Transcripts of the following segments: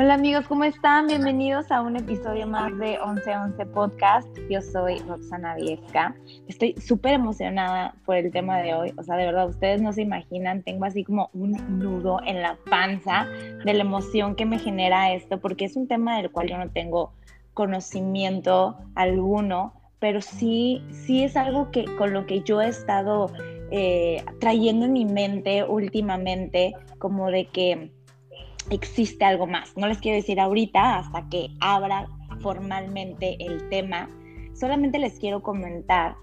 Hola amigos, ¿cómo están? Bienvenidos a un episodio más de 1111 Podcast. Yo soy Roxana Viesca. Estoy súper emocionada por el tema de hoy. O sea, de verdad, ustedes no se imaginan, tengo así como un nudo en la panza de la emoción que me genera esto, porque es un tema del cual yo no tengo conocimiento alguno, pero sí, sí es algo que con lo que yo he estado eh, trayendo en mi mente últimamente, como de que existe algo más. No les quiero decir ahorita hasta que abra formalmente el tema. Solamente les quiero comentar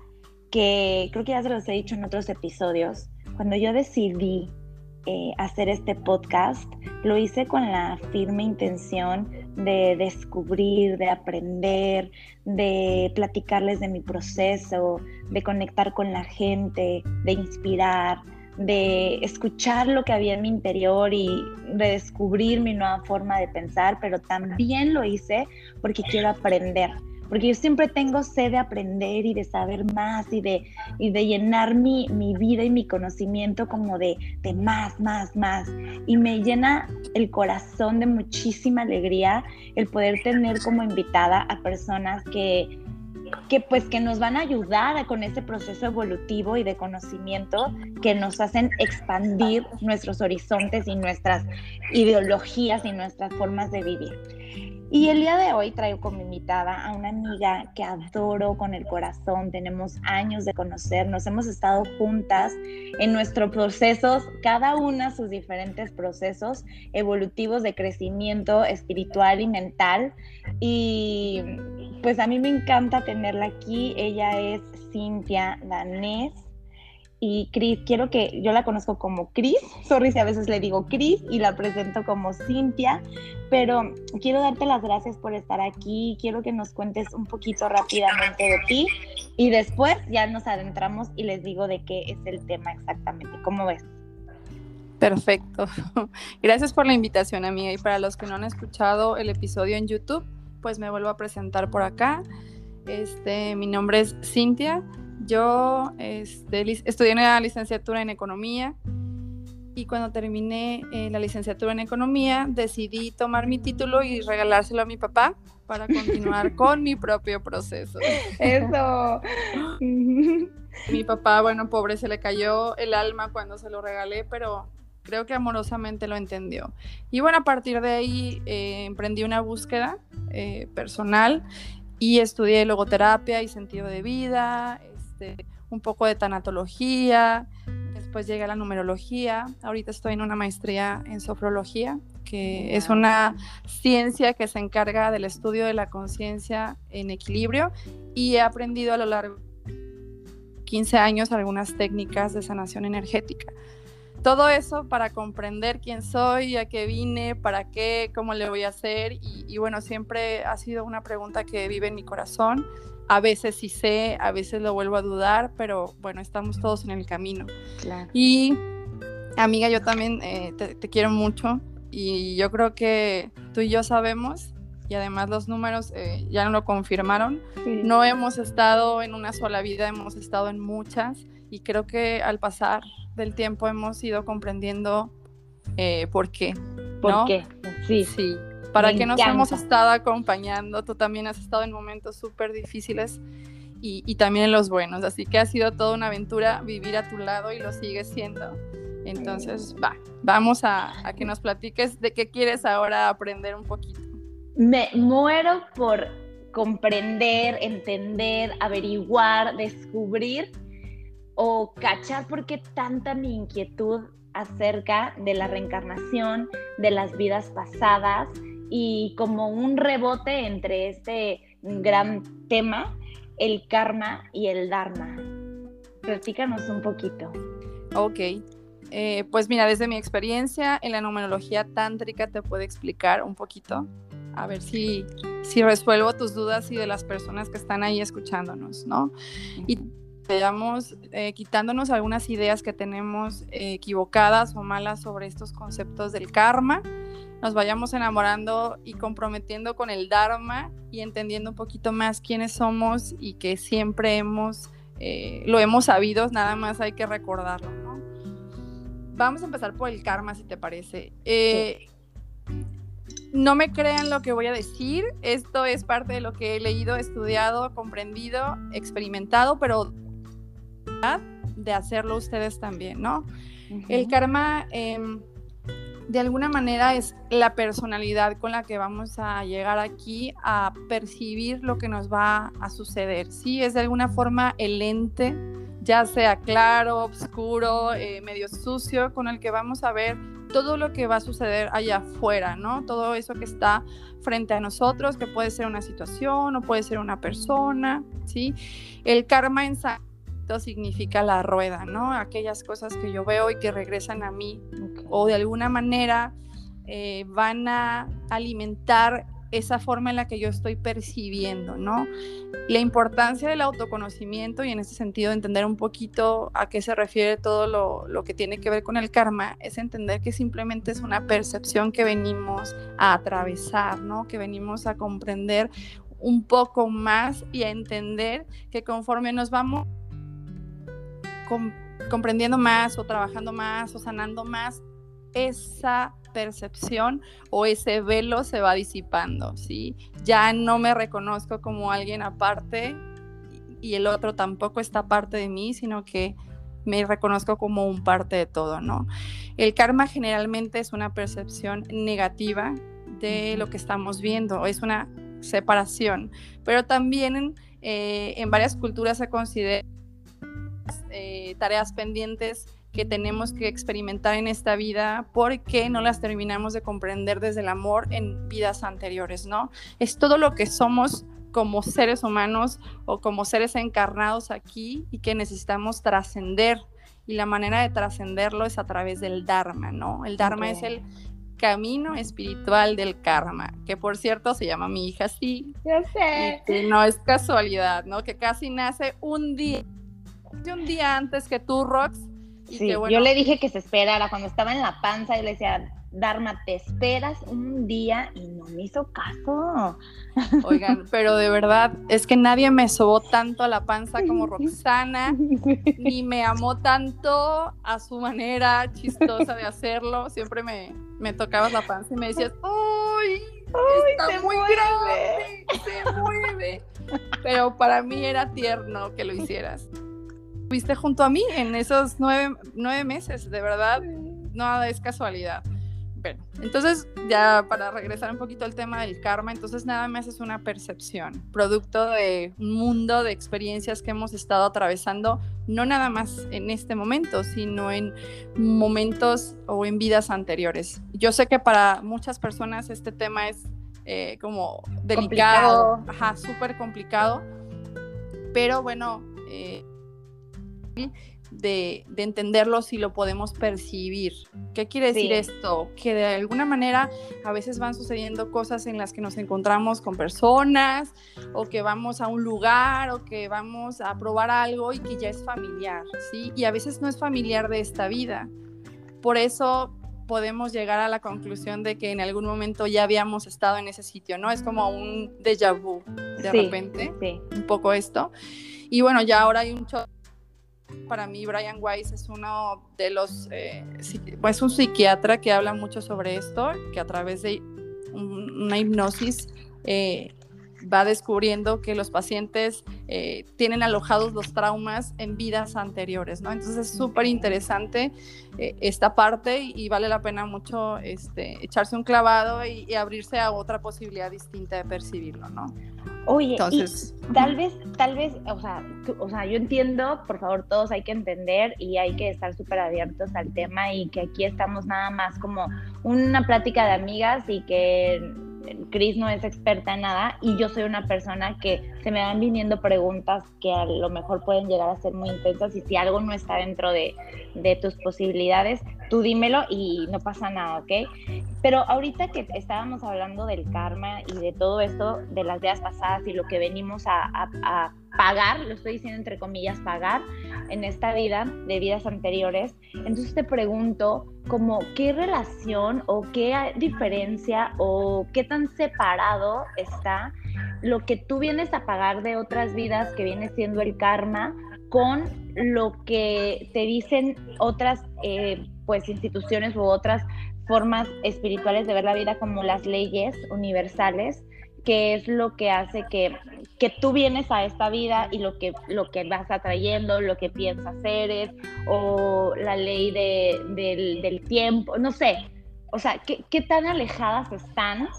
que creo que ya se los he dicho en otros episodios. Cuando yo decidí eh, hacer este podcast, lo hice con la firme intención de descubrir, de aprender, de platicarles de mi proceso, de conectar con la gente, de inspirar, de escuchar lo que había en mi interior y redescubrir mi nueva forma de pensar, pero también lo hice porque quiero aprender, porque yo siempre tengo sed de aprender y de saber más y de, y de llenar mi, mi vida y mi conocimiento como de, de más, más, más. Y me llena el corazón de muchísima alegría el poder tener como invitada a personas que que pues que nos van a ayudar con ese proceso evolutivo y de conocimiento que nos hacen expandir nuestros horizontes y nuestras ideologías y nuestras formas de vivir. Y el día de hoy traigo como invitada a una amiga que adoro con el corazón, tenemos años de conocernos, hemos estado juntas en nuestros procesos, cada una sus diferentes procesos evolutivos de crecimiento espiritual y mental. Y pues a mí me encanta tenerla aquí, ella es Cintia Danés y Cris, quiero que yo la conozco como Cris, sorry a veces le digo Cris y la presento como Cintia, pero quiero darte las gracias por estar aquí, quiero que nos cuentes un poquito rápidamente de ti y después ya nos adentramos y les digo de qué es el tema exactamente, ¿cómo ves? Perfecto. Gracias por la invitación, amiga. Y para los que no han escuchado el episodio en YouTube, pues me vuelvo a presentar por acá. Este, mi nombre es Cintia. Yo este, estudié una licenciatura en economía y cuando terminé eh, la licenciatura en economía decidí tomar mi título y regalárselo a mi papá para continuar con mi propio proceso. Eso. mi papá, bueno, pobre, se le cayó el alma cuando se lo regalé, pero creo que amorosamente lo entendió. Y bueno, a partir de ahí eh, emprendí una búsqueda eh, personal y estudié logoterapia y sentido de vida, este, un poco de tanatología, después llegué a la numerología, ahorita estoy en una maestría en sofrología, que es una ciencia que se encarga del estudio de la conciencia en equilibrio y he aprendido a lo largo de 15 años algunas técnicas de sanación energética. Todo eso para comprender quién soy, a qué vine, para qué, cómo le voy a hacer y, y bueno, siempre ha sido una pregunta que vive en mi corazón a veces sí sé, a veces lo vuelvo a dudar, pero bueno, estamos todos en el camino. Y amiga, yo también eh, te, quiero mucho y yo creo que tú y yo sabemos, y además los números eh, ya no lo confirmaron, no hemos estado en una sola vida, hemos estado en muchas y creo que al pasar del tiempo hemos ido comprendiendo eh, por qué. ¿Por qué? Sí. Sí para que nos hemos estado acompañando. Tú también has estado en momentos súper difíciles y, también en los buenos. Así que ha sido toda una aventura vivir a tu lado y lo sigue siendo. Entonces, va, vamos a, que nos platiques de qué quieres ahora aprender un poquito. Me muero por comprender, entender, averiguar, descubrir o cachar por qué tanta mi inquietud acerca de la reencarnación, de las vidas pasadas y como un rebote entre este gran tema, el karma y el dharma. Platícanos un poquito. Ok, eh, pues mira, desde mi experiencia en la numerología tántrica te puedo explicar un poquito, a ver si, si resuelvo tus dudas y de las personas que están ahí escuchándonos, ¿no? Y vayamos eh, quitándonos algunas ideas que tenemos eh, equivocadas o malas sobre estos conceptos del karma nos vayamos enamorando y comprometiendo con el Dharma y entendiendo un poquito más quiénes somos y que siempre hemos, eh, lo hemos sabido, nada más hay que recordarlo, ¿no? Vamos a empezar por el karma, si te parece. Eh, no me crean lo que voy a decir, esto es parte de lo que he leído, estudiado, comprendido, experimentado, pero de hacerlo ustedes también, ¿no? El karma, em, de alguna manera, es la personalidad con la que vamos a llegar aquí a percibir lo que nos va a suceder, ¿sí? Es de alguna forma el ente, ya sea claro, oscuro, eh, medio sucio, con el que vamos a ver todo lo que va a suceder allá afuera, ¿no? Todo eso que está frente a nosotros, que puede ser una situación o puede ser una persona, ¿sí? El karma en significa la rueda, ¿no? Aquellas cosas que yo veo y que regresan a mí o de alguna manera eh, van a alimentar esa forma en la que yo estoy percibiendo, ¿no? La importancia del autoconocimiento y en ese sentido entender un poquito a qué se refiere todo lo, lo, que tiene que ver con el karma es entender que simplemente es una percepción que venimos a atravesar, ¿no? Que venimos a comprender un poco más y a entender que conforme nos vamos comprendiendo más o trabajando más o sanando más, esa percepción o ese velo se va disipando, ¿sí? Ya no me reconozco como alguien aparte y el otro tampoco está parte de mí, sino que me reconozco como un parte de todo, ¿no? El karma generalmente es una percepción negativa de lo que estamos viendo, es una separación, pero también eh, en varias culturas se considera eh, tareas pendientes que tenemos que experimentar en esta vida porque no las terminamos de comprender desde el amor en vidas anteriores, ¿no? Es todo lo que somos como seres humanos o como seres encarnados aquí y que necesitamos trascender. Y la manera de trascenderlo es a través del Dharma, ¿no? El Dharma es el camino espiritual del karma, que por cierto se llama mi hija así. Ya sé. que no es casualidad, ¿no? Que casi nace un día un día antes que tú, Rox. sí, yo le dije que se esperara cuando estaba en la panza y le decía, Dharma, te esperas un día y no me hizo caso. Oigan, pero de verdad, es que nadie me sobó tanto a la panza como Roxana, ni me amó tanto a su manera chistosa de hacerlo. Siempre me, me tocabas la panza y me decías, ¡Uy! está muy grande, se mueve. Pero para mí era tierno que lo hicieras viste junto a mí en esos nueve, meses, de verdad, nada es casualidad. Bueno, entonces ya para regresar un poquito al tema del karma, entonces nada más es una percepción, producto de un mundo de experiencias que hemos estado atravesando, no nada más en este momento, sino en momentos o en vidas anteriores. Yo sé que para muchas personas este tema es eh, como delicado, ajá, súper complicado, pero bueno, eh, de, entenderlo si lo podemos percibir. ¿Qué quiere decir esto? Que de alguna manera a veces van sucediendo cosas en las que nos encontramos con personas o que vamos a un lugar o que vamos a probar algo y que ya es familiar, ¿sí? Y a veces no es familiar de esta vida. Por eso podemos llegar a la conclusión de que en algún momento ya habíamos estado en ese sitio, ¿no? Es como un déjà vu de repente, un poco esto. Y bueno, ya ahora hay un para mí Brian Weiss es uno de los, eh, pues un psiquiatra que habla mucho sobre esto, que a través de una hipnosis eh, va descubriendo que los pacientes eh, tienen alojados los traumas en vidas anteriores, ¿no? Entonces es súper interesante eh, esta parte y, vale la pena mucho este, echarse un clavado y, abrirse a otra posibilidad distinta de percibirlo, ¿no? Oye, Entonces, tal vez, tal vez, o sea, o sea, yo entiendo, por favor, todos hay que entender y hay que estar súper abiertos al tema y que aquí estamos nada más como una plática de amigas y que Cris no es experta en nada y yo soy una persona que se me van viniendo preguntas que a lo mejor pueden llegar a ser muy intensas y si algo no está dentro de, de tus posibilidades, tú dímelo y no pasa nada, ¿ok? Pero ahorita que estábamos hablando del karma y de todo esto, de las vidas pasadas y lo que venimos a, a, pagar, lo estoy diciendo entre comillas, pagar en esta vida de vidas anteriores, entonces te pregunto, como qué relación o qué diferencia o qué tan separado está lo que tú vienes a pagar de otras vidas que viene siendo el karma con lo que te dicen otras eh, pues instituciones u otras formas espirituales de ver la vida como las leyes universales, que es lo que hace que, que tú vienes a esta vida y lo que, lo que vas atrayendo, lo que piensas eres, o la ley de, del, del, tiempo, no sé. O sea, ¿qué, ¿qué tan alejadas están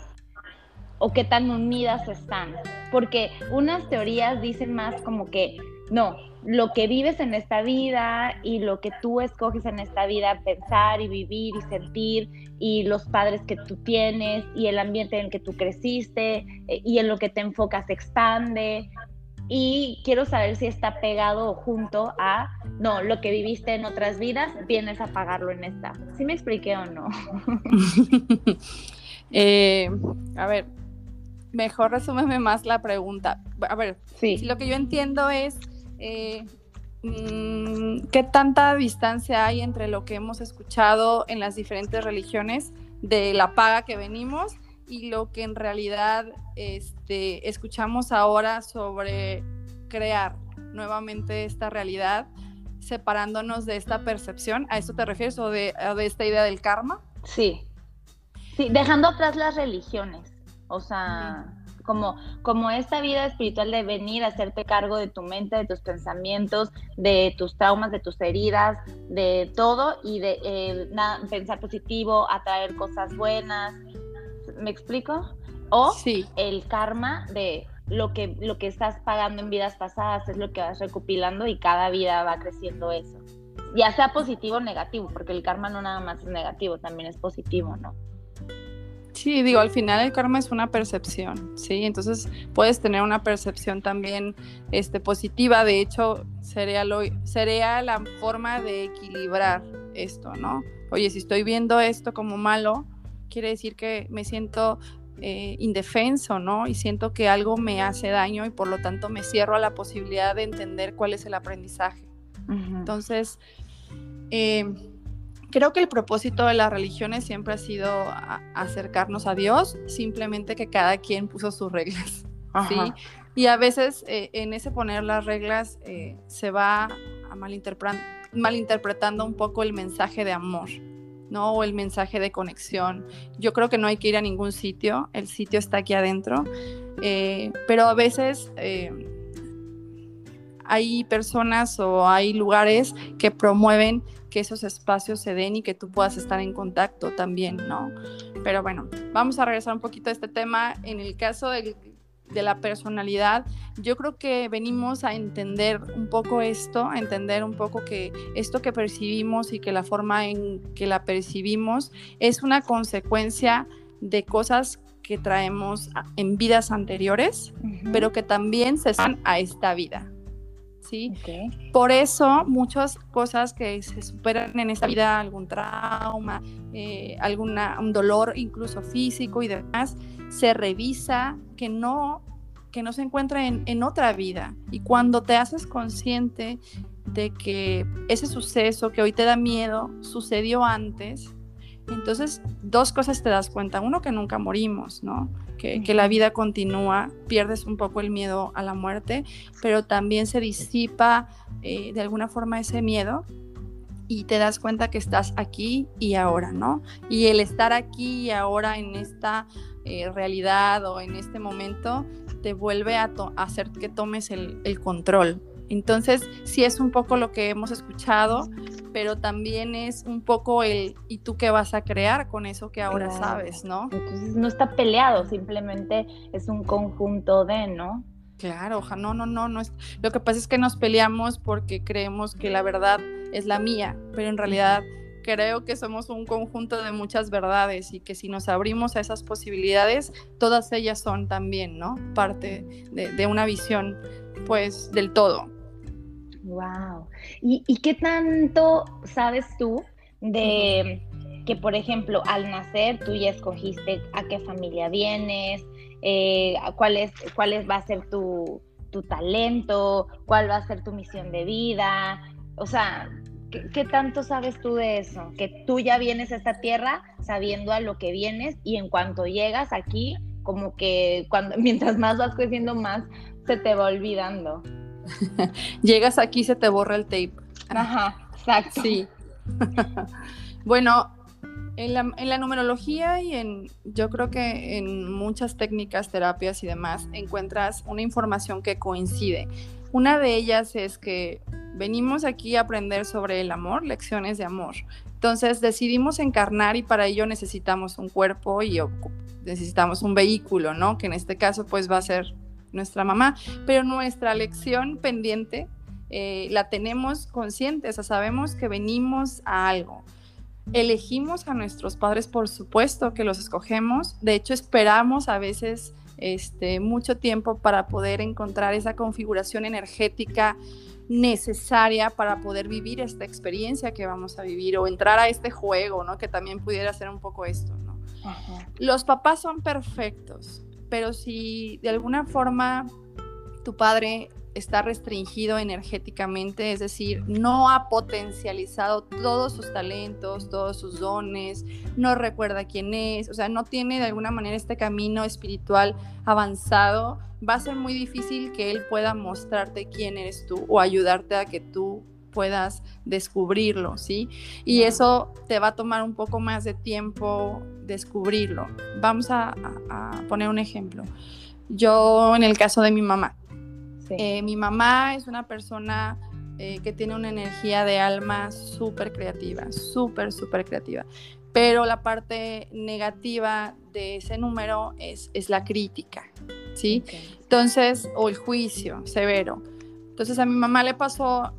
o qué tan unidas están? Porque unas teorías dicen más como que, no, lo que vives en esta vida y lo que tú escoges en esta vida, pensar y vivir y sentir, y los padres que tú tienes, y el ambiente en el que tú creciste, eh, y en lo que te enfocas expande. Y quiero saber si está pegado o junto a, no, lo que viviste en otras vidas, vienes a pagarlo en esta. ¿Sí me expliqué o no? Eh, a ver, mejor resúmeme más la pregunta. A ver, sí. lo que yo entiendo es eh, mm, ¿qué tanta distancia hay entre lo que hemos escuchado en las diferentes religiones de la paga que venimos y lo que en realidad este, escuchamos ahora sobre crear nuevamente esta realidad, separándonos de esta percepción? ¿A eso te refieres o de, de esta idea del karma? Sí. Sí, dejando atrás las religiones. O sea, como, como esta vida espiritual de venir a hacerte cargo de tu mente, de tus pensamientos, de tus traumas, de tus heridas, de todo y de eh, pensar positivo, atraer cosas buenas. ¿Me explico? O sí. el karma de lo que, lo que estás pagando en vidas pasadas es lo que vas recopilando y cada vida va creciendo eso. Ya sea positivo o negativo, porque el karma no nada más es negativo, también es positivo, ¿no? Sí, digo, al final el karma es una percepción, ¿sí? Entonces puedes tener una percepción también este, positiva, de hecho sería, lo, sería la forma de equilibrar esto, ¿no? Oye, si estoy viendo esto como malo, quiere decir que me siento eh, indefenso, ¿no? Y siento que algo me hace daño y por lo tanto me cierro a la posibilidad de entender cuál es el aprendizaje. Entonces, eh, creo que el propósito de las religiones siempre ha sido acercarnos a Dios, simplemente que cada quien puso sus reglas, ¿sí? Y a veces eh, en ese poner las reglas eh, se va a malinterpretando un poco el mensaje de amor, ¿no? O el mensaje de conexión. Yo creo que no hay que ir a ningún sitio, el sitio está aquí adentro, eh, pero a veces hay personas o hay lugares que promueven que esos espacios se den y que tú puedas estar en contacto también, ¿no? Pero bueno, vamos a regresar un poquito a este tema. En el caso de, la personalidad, yo creo que venimos a entender un poco esto, a entender un poco que esto que percibimos y que la forma en que la percibimos es una consecuencia de cosas que traemos en vidas anteriores, pero que también se están a esta vida. ¿Sí? Por eso muchas cosas que se superan en esta vida, algún trauma, eh, alguna, un dolor incluso físico y demás, se revisa que no, que no se encuentra en, en otra vida. Y cuando te haces consciente de que ese suceso que hoy te da miedo sucedió antes, entonces dos cosas te das cuenta. Uno, que nunca morimos, ¿no? que, la vida continúa, pierdes un poco el miedo a la muerte, pero también se disipa eh, de alguna forma ese miedo y te das cuenta que estás aquí y ahora, ¿no? Y el estar aquí y ahora en esta eh, realidad o en este momento te vuelve a, hacer que tomes el, el control, entonces, sí es un poco lo que hemos escuchado, pero también es un poco el ¿y tú qué vas a crear con eso que ahora sabes, no? Entonces no está peleado, simplemente es un conjunto de, ¿no? Claro, no, no, no, no es. Lo que pasa es que nos peleamos porque creemos que la verdad es la mía, pero en realidad creo que somos un conjunto de muchas verdades y que si nos abrimos a esas posibilidades, todas ellas son también, ¿no? Parte de, de una visión, pues, del todo. Wow. ¿Y, qué tanto sabes tú de que, por ejemplo, al nacer tú ya escogiste a qué familia vienes, eh, cuál, es, cuál va a ser tu, talento, cuál va a ser tu misión de vida? O sea, ¿qué, tanto sabes tú de eso? Que tú ya vienes a esta tierra sabiendo a lo que vienes y en cuanto llegas aquí, como que cuando, mientras más vas creciendo, más se te va olvidando. Llegas aquí se te borra el tape. Ajá, exacto. Sí. bueno, En la, en la, numerología y en, yo creo que en muchas técnicas, terapias y demás, encuentras una información que coincide. Una de ellas es que venimos aquí a aprender sobre el amor, lecciones de amor. Entonces decidimos encarnar y para ello necesitamos un cuerpo y necesitamos un vehículo, ¿no? Que en este caso pues va a ser nuestra mamá, pero nuestra lección pendiente eh, la tenemos consciente, o sea, sabemos que venimos a algo. Elegimos a nuestros padres, por supuesto que los escogemos, de hecho esperamos a veces este, mucho tiempo para poder encontrar esa configuración energética necesaria para poder vivir esta experiencia que vamos a vivir o entrar a este juego, ¿no? Que también pudiera ser un poco esto, ¿no? Los papás son perfectos, pero si de alguna forma tu padre está restringido energéticamente, es decir, no ha potencializado todos sus talentos, todos sus dones, no recuerda quién es, o sea, no tiene de alguna manera este camino espiritual avanzado, va a ser muy difícil que él pueda mostrarte quién eres tú o ayudarte a que tú puedas descubrirlo, ¿sí? Y eso te va a tomar un poco más de tiempo descubrirlo. Vamos a, poner un ejemplo. Yo, en el caso de mi mamá, eh, mi mamá es una persona eh, que tiene una energía de alma súper creativa, súper, súper creativa. Pero la parte negativa de ese número es, es la crítica, ¿sí? Entonces, o el juicio severo. Entonces a mi mamá le pasó,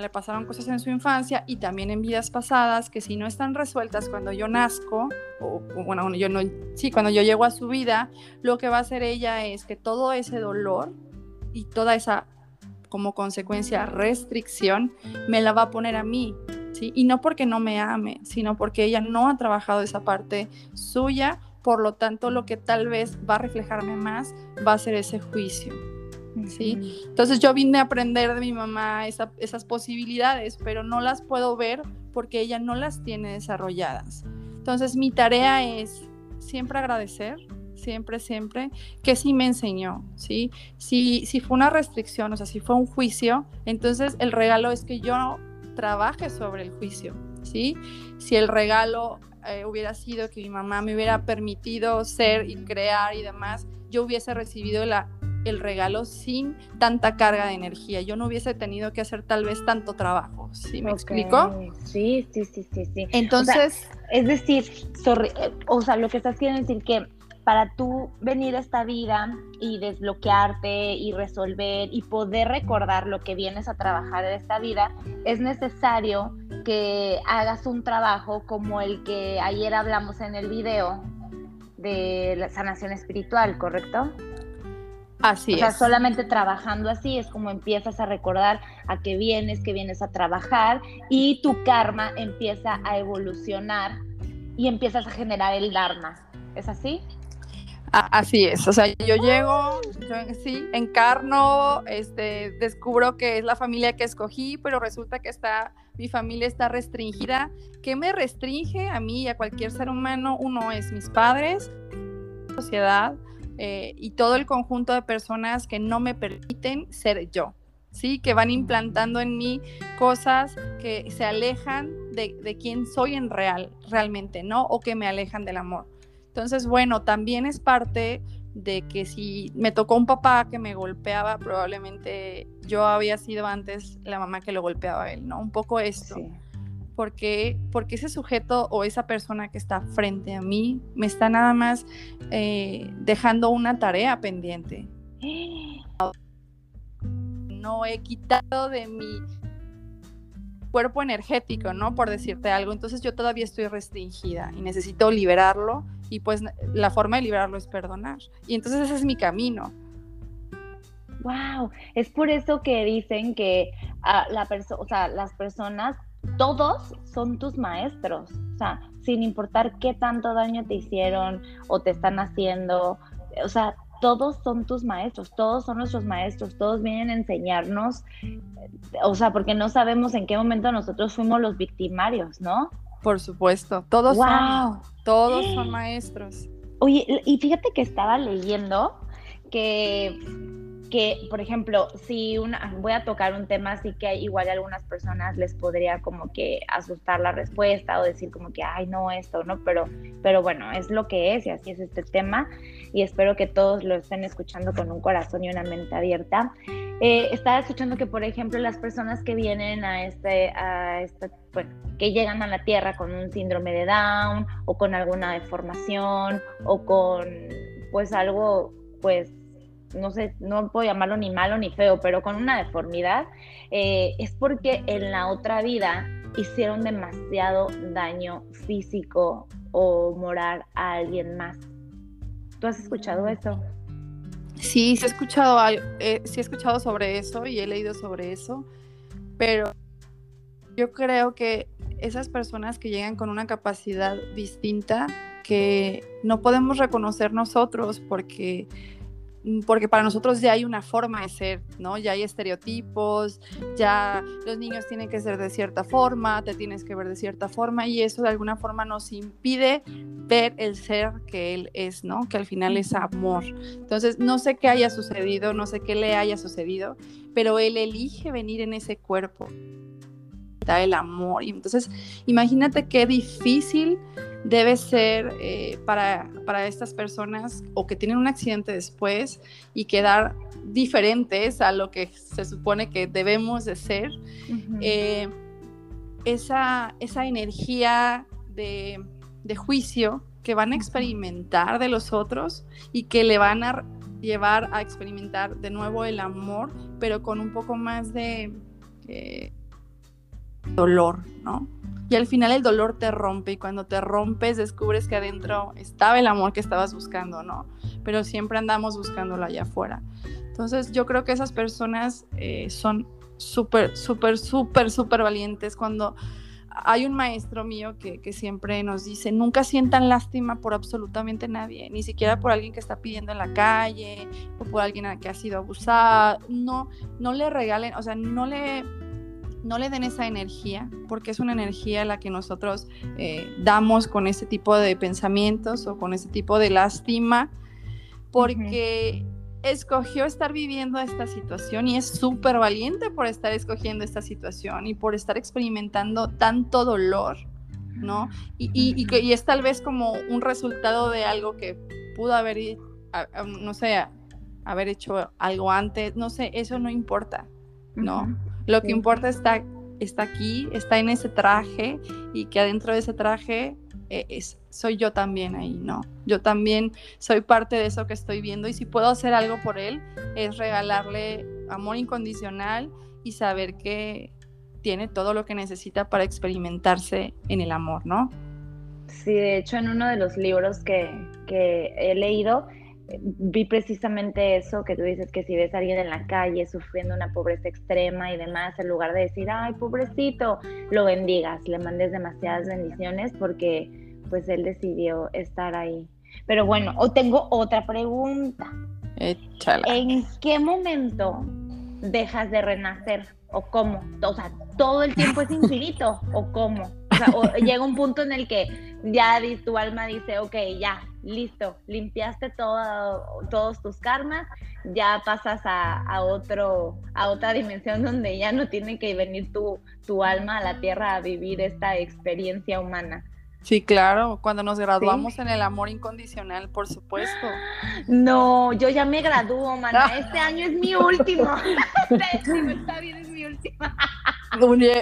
le pasaron cosas en su infancia y también en vidas pasadas que si no están resueltas cuando yo nazco, o, bueno, yo no, sí, cuando yo llego a su vida, lo que va a hacer ella es que todo ese dolor y toda esa como consecuencia restricción me la va a poner a mí, ¿sí? Y no porque no me ame, sino porque ella no ha trabajado esa parte suya, por lo tanto lo que tal vez va a reflejarme más va a ser ese juicio. ¿Sí? Entonces yo vine a aprender de mi mamá esas posibilidades, pero no las puedo ver porque ella no las tiene desarrolladas. Entonces mi tarea es siempre agradecer, siempre, siempre, que sí me enseñó, ¿sí? Si, si fue una restricción, o sea, si fue un juicio, entonces el regalo es que yo trabaje sobre el juicio, ¿sí? Si el regalo eh, hubiera sido que mi mamá me hubiera permitido ser y crear y demás, yo hubiese recibido la, el regalo sin tanta carga de energía. Yo no hubiese tenido que hacer tal vez tanto trabajo. ¿Sí me explico? Sí, sí, sí, sí, sí. Entonces, es decir, eh, o sea, lo que estás queriendo decir que para tú venir a esta vida y desbloquearte y resolver y poder recordar lo que vienes a trabajar en esta vida, es necesario que hagas un trabajo como el que ayer hablamos en el video de la sanación espiritual, ¿correcto? Así o sea, solamente trabajando así es como empiezas a recordar a qué vienes, que vienes a trabajar y tu karma empieza a evolucionar y empiezas a generar el dharma. ¿Es así? Así es, o sea, yo llego, sí, encarno, este, descubro que es la familia que escogí, pero resulta que está, mi familia está restringida. ¿Qué me restringe a mí y a cualquier ser humano? Uno es mis padres, sociedad eh, y todo el conjunto de personas que no me permiten ser yo. ¿sí? Que van implantando en mí cosas que se alejan de, de quién soy en real, realmente, ¿no? O que me alejan del amor. Entonces, bueno, también es parte de que si me tocó un papá que me golpeaba, probablemente yo había sido antes la mamá que lo golpeaba a él, ¿no? Un poco esto. Porque, porque ese sujeto o esa persona que está frente a mí me está nada más eh, dejando una tarea pendiente. No he quitado de mi cuerpo energético, ¿no? Por decirte algo. Entonces yo todavía estoy restringida y necesito liberarlo y pues la forma de liberarlo es perdonar. Y entonces ese es mi camino. Wow, es por eso que dicen que ah, la o sea, las personas, todos son tus maestros, o sea, sin importar qué tanto daño te hicieron o te están haciendo, o sea, todos son tus maestros, todos son nuestros maestros, todos vienen a enseñarnos, o sea, porque no sabemos en qué momento nosotros fuimos los victimarios, ¿no? Por supuesto, todos son, todos son maestros. Oye, y fíjate que estaba leyendo que que, por ejemplo, si una, voy a tocar un tema así que igual a algunas personas les podría como que asustar la respuesta o decir como que, ay, no, esto, ¿no? Pero, pero bueno, es lo que es y así es este tema y espero que todos lo estén escuchando con un corazón y una mente abierta. Eh, estaba escuchando que, por ejemplo, las personas que vienen a este, a este, bueno, que llegan a la Tierra con un síndrome de Down o con alguna deformación o con, pues, algo, pues, no sé, no puedo llamarlo ni malo ni feo, pero con una deformidad, eh, es porque en la otra vida hicieron demasiado daño físico o moral a alguien más. ¿Tú has escuchado eso? Sí, sí he escuchado, eh, sí he escuchado sobre eso y he leído sobre eso, pero yo creo que esas personas que llegan con una capacidad distinta que no podemos reconocer nosotros porque porque para nosotros ya hay una forma de ser, ¿no? Ya hay estereotipos, ya los niños tienen que ser de cierta forma, te tienes que ver de cierta forma y eso de alguna forma nos impide ver el ser que él es, ¿no? Que al final es amor. Entonces, no sé qué haya sucedido, no sé qué le haya sucedido, pero él elige venir en ese cuerpo, da el amor. Y entonces, imagínate qué difícil debe ser eh, para, para, estas personas o que tienen un accidente después y quedar diferentes a lo que se supone que debemos de ser, eh, esa, esa energía de, de juicio que van a experimentar de los otros y que le van a llevar a experimentar de nuevo el amor, pero con un poco más de eh, dolor, ¿no? Y al final el dolor te rompe y cuando te rompes descubres que adentro estaba el amor que estabas buscando, ¿no? Pero siempre andamos buscándolo allá afuera. Entonces yo creo que esas personas eh, son súper, súper, súper, súper valientes cuando hay un maestro mío que, que, siempre nos dice, nunca sientan lástima por absolutamente nadie, ni siquiera por alguien que está pidiendo en la calle o por alguien que ha sido abusado, no, no le regalen, o sea, no le no le den esa energía, porque es una energía la que nosotros eh, damos con ese tipo de pensamientos o con ese tipo de lástima, porque escogió estar viviendo esta situación y es súper valiente por estar escogiendo esta situación y por estar experimentando tanto dolor, ¿no? Y, y, es tal vez como un resultado de algo que pudo haber, no sé, haber hecho algo antes, no sé, eso no importa, ¿no? Lo que importa está, está aquí, está en ese traje y que adentro de ese traje eh, es, soy yo también ahí, ¿no? Yo también soy parte de eso que estoy viendo y si puedo hacer algo por él es regalarle amor incondicional y saber que tiene todo lo que necesita para experimentarse en el amor, ¿no? Sí, de hecho en uno de los libros que, que he leído, vi precisamente eso que tú dices, que si ves a alguien en la calle sufriendo una pobreza extrema y demás, en lugar de decir, ay, pobrecito, lo bendigas, le mandes demasiadas bendiciones porque pues él decidió estar ahí. Pero bueno, o tengo otra pregunta. Échala. ¿En qué momento dejas de renacer? ¿O cómo? O sea, ¿todo el tiempo es infinito? ¿O cómo? Sea, o llega un punto en el que ya tu alma dice, ok, ya, listo, limpiaste todo, todos tus karmas, ya pasas a, otro, a otra dimensión donde ya no tiene que venir tu, tu alma a la tierra a vivir esta experiencia humana. Sí, claro, cuando nos graduamos en el amor incondicional, por supuesto. No, yo ya me gradúo, mana. Este año es mi último. está bien,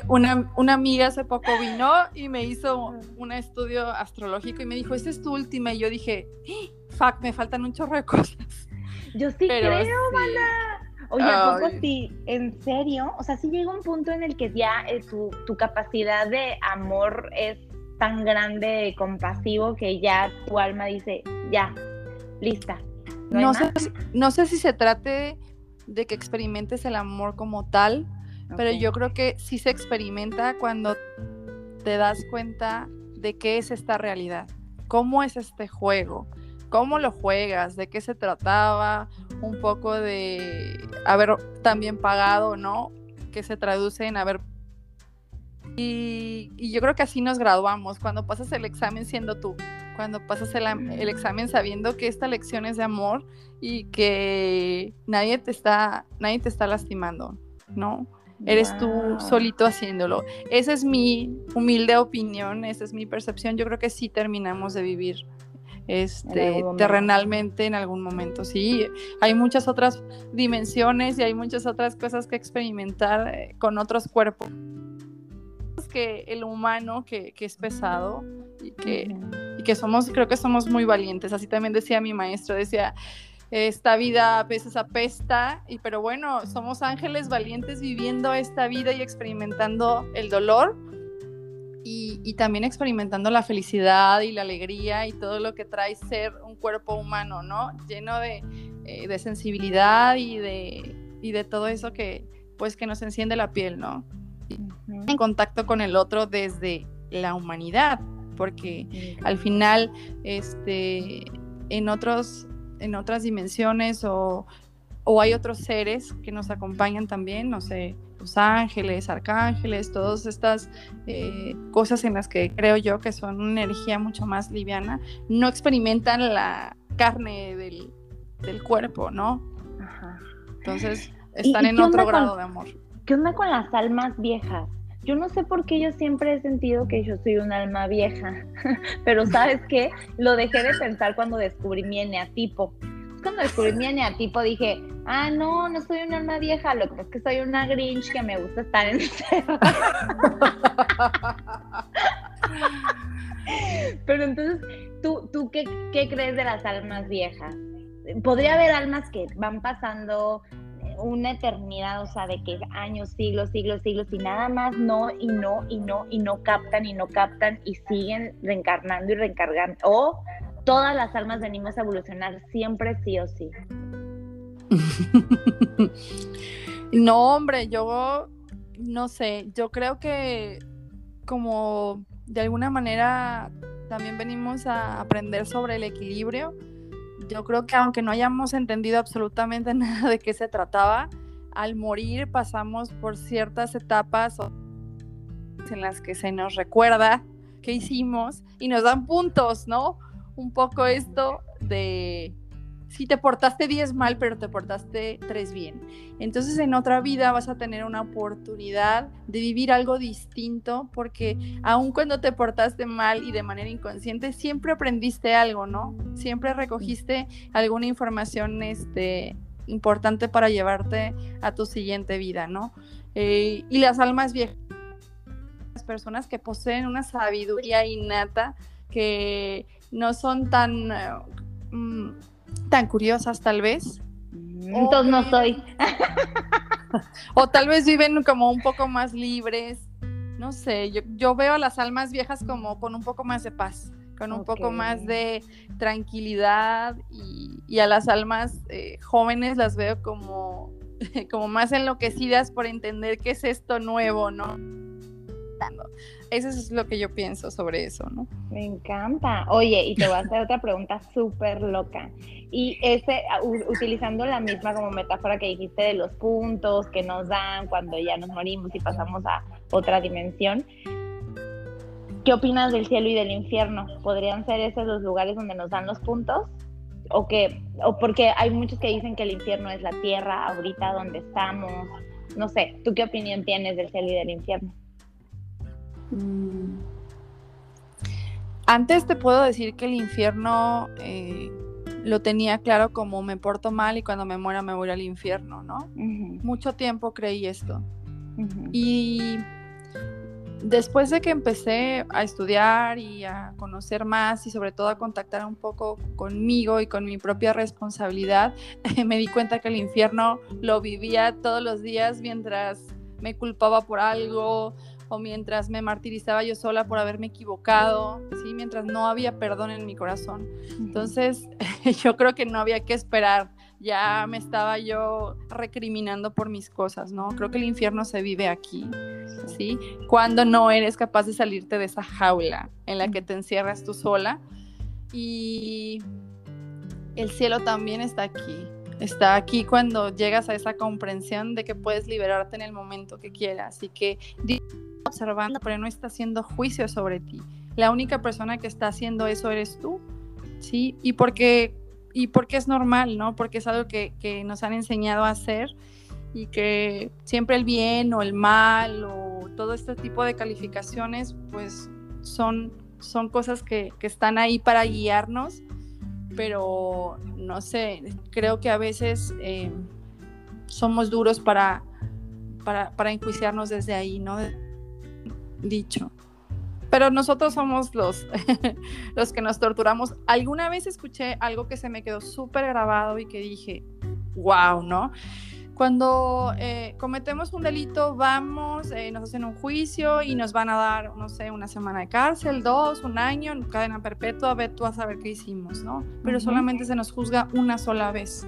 Una, una, amiga hace poco vino y me hizo un estudio astrológico y me dijo, esta es tu última. Y yo dije, fuck, me faltan un chorro de cosas. Yo sí creo, mana. Oye, ¿a poco sí? ¿En serio? O sea, sí llega un punto en el que ya eh, tu, tu capacidad de amor es tan grande, compasivo, que ya tu alma dice, ya, lista. No, sé, no sé si se trate de que experimentes el amor como tal, pero yo creo que sí se experimenta cuando te das cuenta de qué es esta realidad, cómo es este juego, cómo lo juegas, de qué se trataba, un poco de haber también pagado, ¿no? Que se traduce en haber... Y, y yo creo que así nos graduamos, cuando pasas el examen siendo tú, cuando pasas el, el, examen sabiendo que esta lección es de amor y que nadie te está, nadie te está lastimando, ¿no? Eres tú solito haciéndolo. Esa es mi humilde opinión, esa es mi percepción. Yo creo que sí terminamos de vivir este, terrenalmente en algún momento. Sí, hay muchas otras dimensiones y hay muchas otras cosas que experimentar eh, con otros cuerpos. Que el humano, que, que es pesado y que, y que somos, creo que somos muy valientes. Así también decía mi maestro, decía, esta vida a veces apesta, y, pero bueno, somos ángeles valientes viviendo esta vida y experimentando el dolor y, también experimentando la felicidad y la alegría y todo lo que trae ser un cuerpo humano, ¿no? Lleno de, eh, sensibilidad y de, y de todo eso que, pues, que nos enciende la piel, ¿no? En contacto con el otro desde la humanidad, porque al final, este, en otros en otras dimensiones o, hay otros seres que nos acompañan también, no sé, los ángeles, arcángeles, todas estas eh, cosas en las que creo yo que son una energía mucho más liviana, no experimentan la carne del, cuerpo, ¿no? Ajá. Entonces están en otro grado de amor. ¿Qué onda con las almas viejas? Yo no sé por qué yo siempre he sentido que yo soy un alma vieja, pero ¿sabes qué? Lo dejé de pensar cuando descubrí mi eneatipo. Cuando descubrí mi eneatipo dije, ah, no, no soy un alma vieja, lo que pasa es que soy una Grinch que me gusta estar en. Pero entonces, ¿tú, tú qué crees de las almas viejas? Podría haber almas que van pasando una eternidad, o sea, de que años, siglos, siglos, siglos, y nada más no, y no, y no, y no captan, y no captan, y siguen reencarnando y reencargando. O todas las almas venimos a evolucionar siempre sí o sí. no, hombre, yo no sé, yo creo que como de alguna manera también venimos a aprender sobre el equilibrio yo creo que aunque no hayamos entendido absolutamente nada de qué se trataba, al morir pasamos por ciertas etapas en las que se nos recuerda qué hicimos y nos dan puntos, ¿no? Un poco esto de si te portaste 10 mal, pero te portaste 3 bien. Entonces en otra vida vas a tener una oportunidad de vivir algo distinto porque aun cuando te portaste mal y de manera inconsciente, siempre aprendiste algo, ¿no? Siempre recogiste alguna información este, importante para llevarte a tu siguiente vida, ¿no? Eh, y las almas viejas, las personas que poseen una sabiduría innata, que no son tan... Eh, mm, tan curiosas tal vez. Entonces no soy. o tal vez viven como un poco más libres. No sé, yo, veo a las almas viejas como con un poco más de paz, con un poco más de tranquilidad y, a las almas eh, jóvenes las veo como, como más enloquecidas por entender qué es esto nuevo, ¿no? Eso es lo que yo pienso sobre eso, ¿no? Me encanta. Oye, y te voy a hacer otra pregunta súper loca. Y ese, utilizando la misma como metáfora que dijiste de los puntos que nos dan cuando ya nos morimos y pasamos a otra dimensión, ¿qué opinas del cielo y del infierno? ¿Podrían ser esos los lugares donde nos dan los puntos? ¿O, que, o porque hay muchos que dicen que el infierno es la tierra ahorita donde estamos? No sé, ¿tú qué opinión tienes del cielo y del infierno? Mm. Antes te puedo decir que el infierno eh, lo tenía claro como me porto mal y cuando me muera me voy al infierno, ¿no? Mucho tiempo creí esto. Y después de que empecé a estudiar y a conocer más y sobre todo a contactar un poco conmigo y con mi propia responsabilidad, me di cuenta que el infierno lo vivía todos los días mientras me culpaba por algo o mientras me martirizaba yo sola por haberme equivocado, ¿sí? mientras no había perdón en mi corazón. Entonces, yo creo que no había que esperar, ya me estaba yo recriminando por mis cosas, ¿no? Creo que el infierno se vive aquí, ¿sí? Cuando no eres capaz de salirte de esa jaula en la que te encierras tú sola y el cielo también está aquí. Está aquí cuando llegas a esa comprensión de que puedes liberarte en el momento que quieras y que observando, pero no está haciendo juicio sobre ti. la única persona que está haciendo eso eres tú, ¿sí? Y porque, y porque es normal, ¿no? Porque es algo que, que nos han enseñado a hacer y que siempre el bien o el mal o todo este tipo de calificaciones, pues son, son cosas que, que están ahí para guiarnos, pero no sé, creo que a veces eh, somos duros para, para, para enjuiciarnos desde ahí, ¿no? Dicho pero nosotros somos los, los que nos torturamos. Alguna vez escuché algo que se me quedó súper grabado y que dije, wow, ¿no? Cuando eh, cometemos un delito, vamos, eh, nos hacen un juicio y nos van a dar, no sé, una semana de cárcel, dos, un año, cadena perpetua, ve tú a saber qué hicimos, ¿no? Pero solamente se nos juzga una sola vez.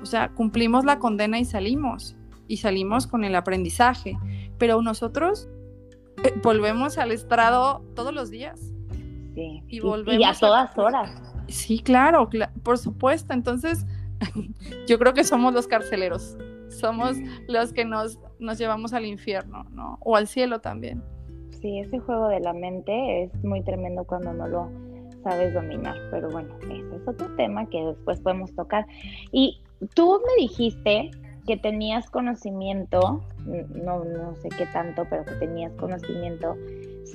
O sea, cumplimos la condena y salimos. Y salimos con el aprendizaje. Pero nosotros volvemos al estrado todos los días. Sí. Y volvemos. Y a todas horas. Sí, claro, por supuesto. Entonces, yo creo que somos los carceleros somos los que nos, nos llevamos al infierno, ¿no? O al cielo también. Sí, ese juego de la mente es muy tremendo cuando no lo sabes dominar, pero bueno, ese es otro tema que después podemos tocar. Y tú me dijiste que tenías conocimiento, no, no sé qué tanto, pero que tenías conocimiento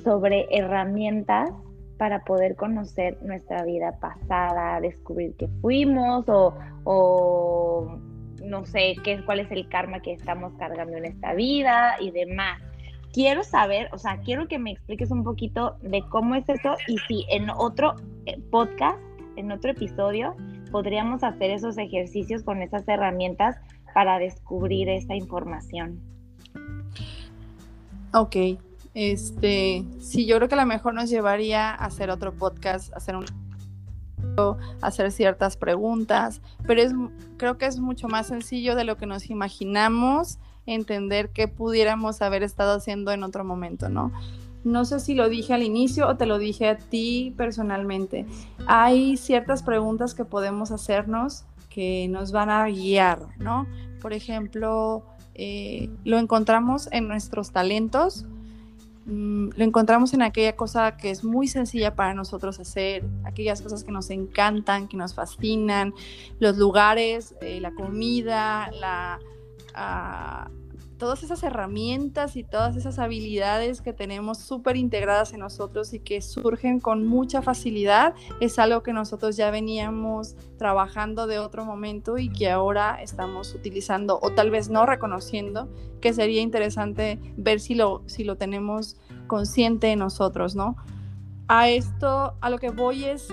sobre herramientas para poder conocer nuestra vida pasada, descubrir qué fuimos o, o no sé qué, cuál es el karma que estamos cargando en esta vida y demás. Quiero saber, o sea, quiero que me expliques un poquito de cómo es eso y si en otro eh, podcast, en otro episodio, podríamos hacer esos ejercicios con esas herramientas para descubrir esta información. Ok, este, sí, yo creo que a lo mejor nos llevaría a hacer otro podcast, hacer un hacer ciertas preguntas, pero es, creo que es mucho más sencillo de lo que nos imaginamos entender que pudiéramos haber estado haciendo en otro momento, ¿no? No sé si lo dije al inicio o te lo dije a ti personalmente. Hay ciertas preguntas que podemos hacernos nos van a guiar, ¿no? Por ejemplo, eh, lo encontramos en nuestros talentos, Mm, lo encontramos en aquella cosa que es muy sencilla para nosotros hacer, aquellas cosas que nos encantan, que nos fascinan, los lugares, eh, la comida, la, ah, todas esas herramientas y todas esas habilidades que tenemos súper integradas en nosotros y que surgen con mucha facilidad, es algo que nosotros ya veníamos trabajando de otro momento y que ahora estamos utilizando o tal vez no reconociendo, que sería interesante ver si lo, si lo tenemos consciente en nosotros, ¿no? A esto, a lo que voy es,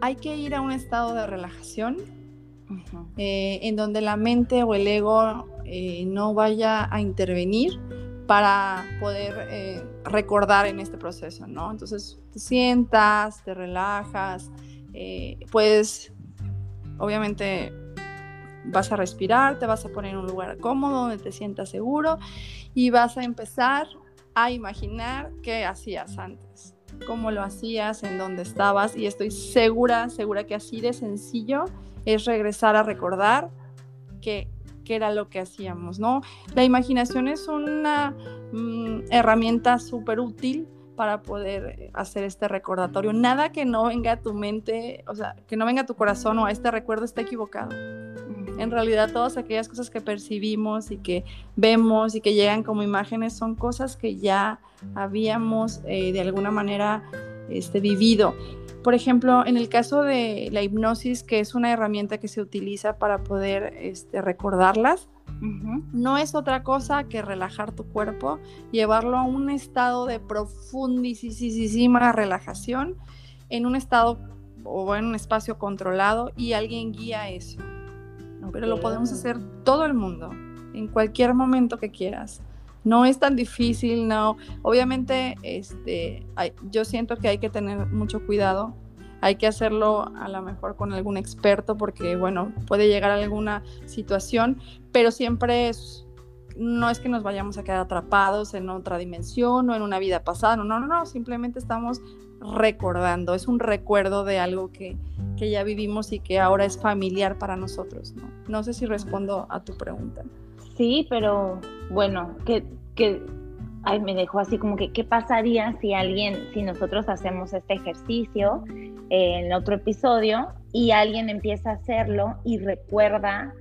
hay que ir a un estado de relajación eh, en donde la mente o el ego eh, no vaya a intervenir para poder eh, recordar en este proceso, ¿no? Entonces te sientas, te relajas, puedes, obviamente vas a respirar, te vas a poner en un lugar cómodo donde te sientas seguro y vas a empezar a imaginar qué hacías antes, cómo lo hacías, en dónde estabas y estoy segura, segura que así de sencillo es regresar a recordar qué era lo que hacíamos, ¿no? La imaginación es una mm, herramienta súper útil para poder hacer este recordatorio. Nada que no venga a tu mente, o sea, que no venga a tu corazón o a este recuerdo está equivocado. En realidad todas aquellas cosas que percibimos y que vemos y que llegan como imágenes son cosas que ya habíamos eh, de alguna manera este, vivido. Por ejemplo, en el caso de la hipnosis, que es una herramienta que se utiliza para poder este, recordarlas, no es otra cosa que relajar tu cuerpo, llevarlo a un estado de profundísima relajación, en un estado o en un espacio controlado y alguien guía eso. Pero lo podemos hacer todo el mundo, en cualquier momento que quieras no es tan difícil, no. Obviamente, este, yo siento que hay que tener mucho cuidado. Hay que hacerlo a lo mejor con algún experto porque, bueno, puede llegar a alguna situación, pero siempre es, no es que nos vayamos a quedar atrapados en otra dimensión o en una vida pasada, no, no, no, simplemente estamos recordando, es un recuerdo de algo que, que ya vivimos y que ahora es familiar para nosotros, ¿no? No sé si respondo a tu pregunta. Sí, pero bueno, que, que ay, me dejó así como que, ¿qué pasaría si alguien, si nosotros hacemos este ejercicio en en otro episodio y alguien empieza a hacerlo y recuerda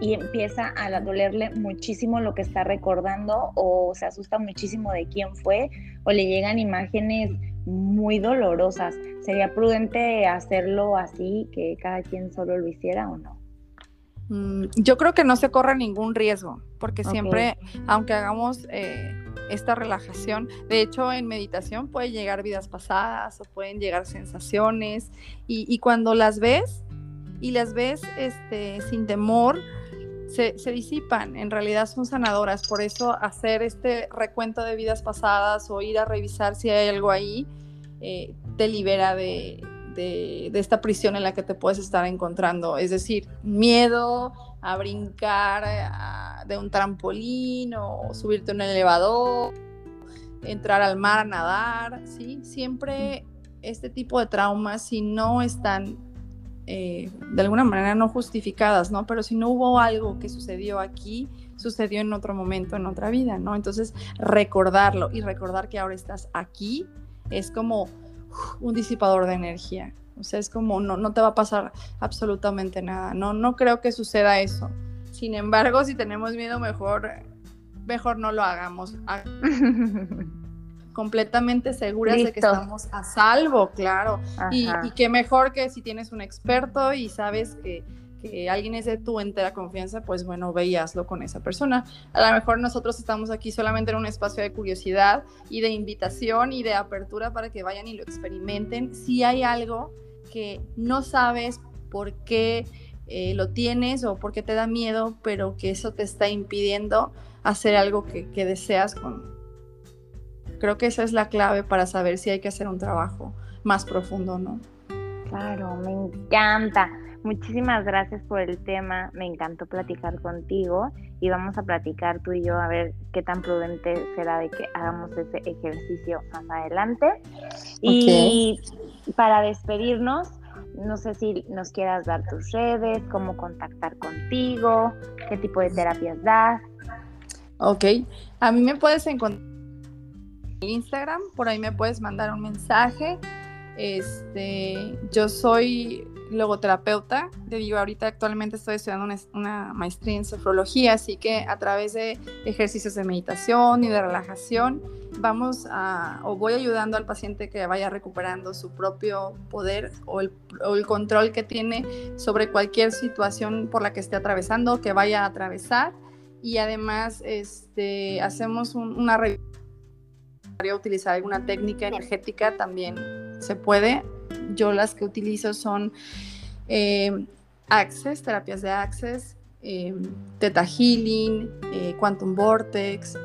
y empieza a dolerle muchísimo lo que está recordando o se asusta muchísimo de quién fue o le llegan imágenes muy dolorosas. ¿Sería prudente hacerlo así, que cada quien solo lo hiciera o no? Mm, yo creo que no se corre ningún riesgo, porque siempre, aunque hagamos eh, esta relajación, de hecho en meditación pueden llegar vidas pasadas o pueden llegar sensaciones y, cuando las ves y las ves este, sin temor, se, disipan, en realidad son sanadoras, por eso hacer este recuento de vidas pasadas o ir a revisar si hay algo ahí, eh, te libera de, de, esta prisión en la que te puedes estar encontrando. Es decir, miedo a brincar de un trampolín o subirte a un elevador, entrar al mar a nadar, ¿sí? Siempre este tipo de traumas, si no están eh, de alguna manera no justificadas, ¿no? Pero si no hubo algo que sucedió aquí, sucedió en otro momento, en otra vida, ¿no? Entonces, recordarlo y recordar que ahora estás aquí es como un disipador de energía. O sea, es como no, no te va a pasar absolutamente nada. No, no creo que suceda eso. Sin embargo, si tenemos miedo, mejor, mejor no lo hagamos. completamente seguras de que estamos a salvo, claro. Y, y que mejor que si tienes un experto y sabes que alguien es de tu entera confianza, pues bueno, ve con esa persona. A lo mejor nosotros estamos aquí solamente en un espacio de curiosidad y de invitación y de apertura para que vayan y lo experimenten. Si hay algo que no sabes por qué eh, lo tienes o por qué te da miedo, pero que eso te está impidiendo hacer algo que, que deseas con... Creo que esa es la clave para saber si hay que hacer un trabajo más profundo, ¿no? Claro, me encanta. Muchísimas gracias por el tema, me encantó platicar contigo y vamos a platicar tú y yo a ver qué tan prudente será de que hagamos ese ejercicio más adelante. Y para despedirnos, no sé si nos quieras dar tus redes, cómo contactar contigo, qué tipo de terapias das. Ok, a mí me puedes encontrar en Instagram, por ahí me puedes mandar un mensaje. Este, yo soy logoterapeuta. Te digo, ahorita actualmente estoy estudiando una, maestría en sofrología, así que a través de ejercicios de meditación y de relajación, vamos a, o voy ayudando al paciente que vaya recuperando su propio poder o el, control que tiene sobre cualquier situación por la que esté atravesando, que vaya a atravesar. Y además, este, hacemos una revisión utilizar alguna técnica energética también se puede yo las que utilizo son eh, Access, terapias de Access, eh, Theta Healing, eh, Quantum Vortex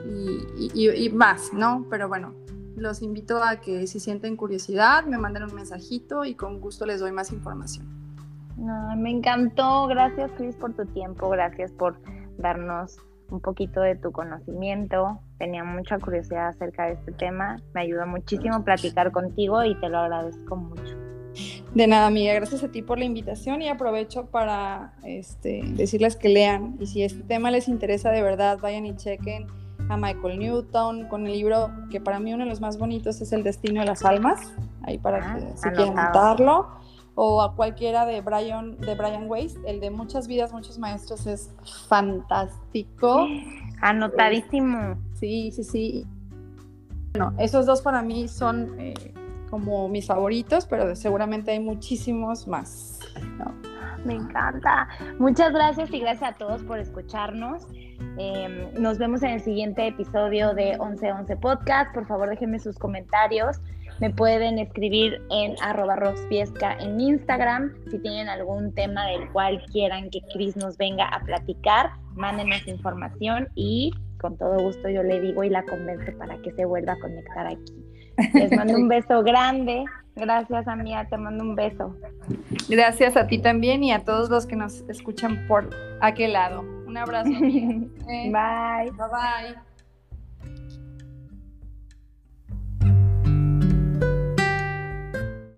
y, más, ¿no? Pero bueno, los invito a que si sienten curiosidad me manden un mensajito y con gusto les doy más información. me encantó, gracias Cris por tu tiempo, gracias por darnos un poquito de tu conocimiento. Tenía mucha curiosidad acerca de este tema. Me ayudó muchísimo platicar contigo y te lo agradezco mucho. De nada, amiga, gracias a ti por la invitación y aprovecho para este, decirles que lean y si este tema les interesa de verdad, vayan y chequen a Michael Newton con el libro que para mí uno de los más bonitos es El Destino de las Almas, ahí para ah, que si quieren notarlo, o a cualquiera de Brian, de Brian Weiss, el de Muchas Vidas, Muchos Maestros es fantástico. Anotadísimo. Sí, sí, sí. Bueno, esos dos para mí son... Eh, como mis favoritos, pero seguramente hay muchísimos más. Me encanta. Muchas gracias y gracias a todos por escucharnos. Em, nos vemos en el siguiente episodio de 1111 Podcast. Por favor, déjenme sus comentarios. Me pueden escribir en arroba en Instagram. Si tienen algún tema del cual quieran que Cris nos venga a platicar, mándenos información y con todo gusto yo le digo y la convence para que se vuelva a conectar aquí. Les mando un beso grande. Gracias, amiga. Te mando un beso. Gracias a ti también y a todos los que nos escuchan por aquel lado. Un abrazo. Bye. Bye bye.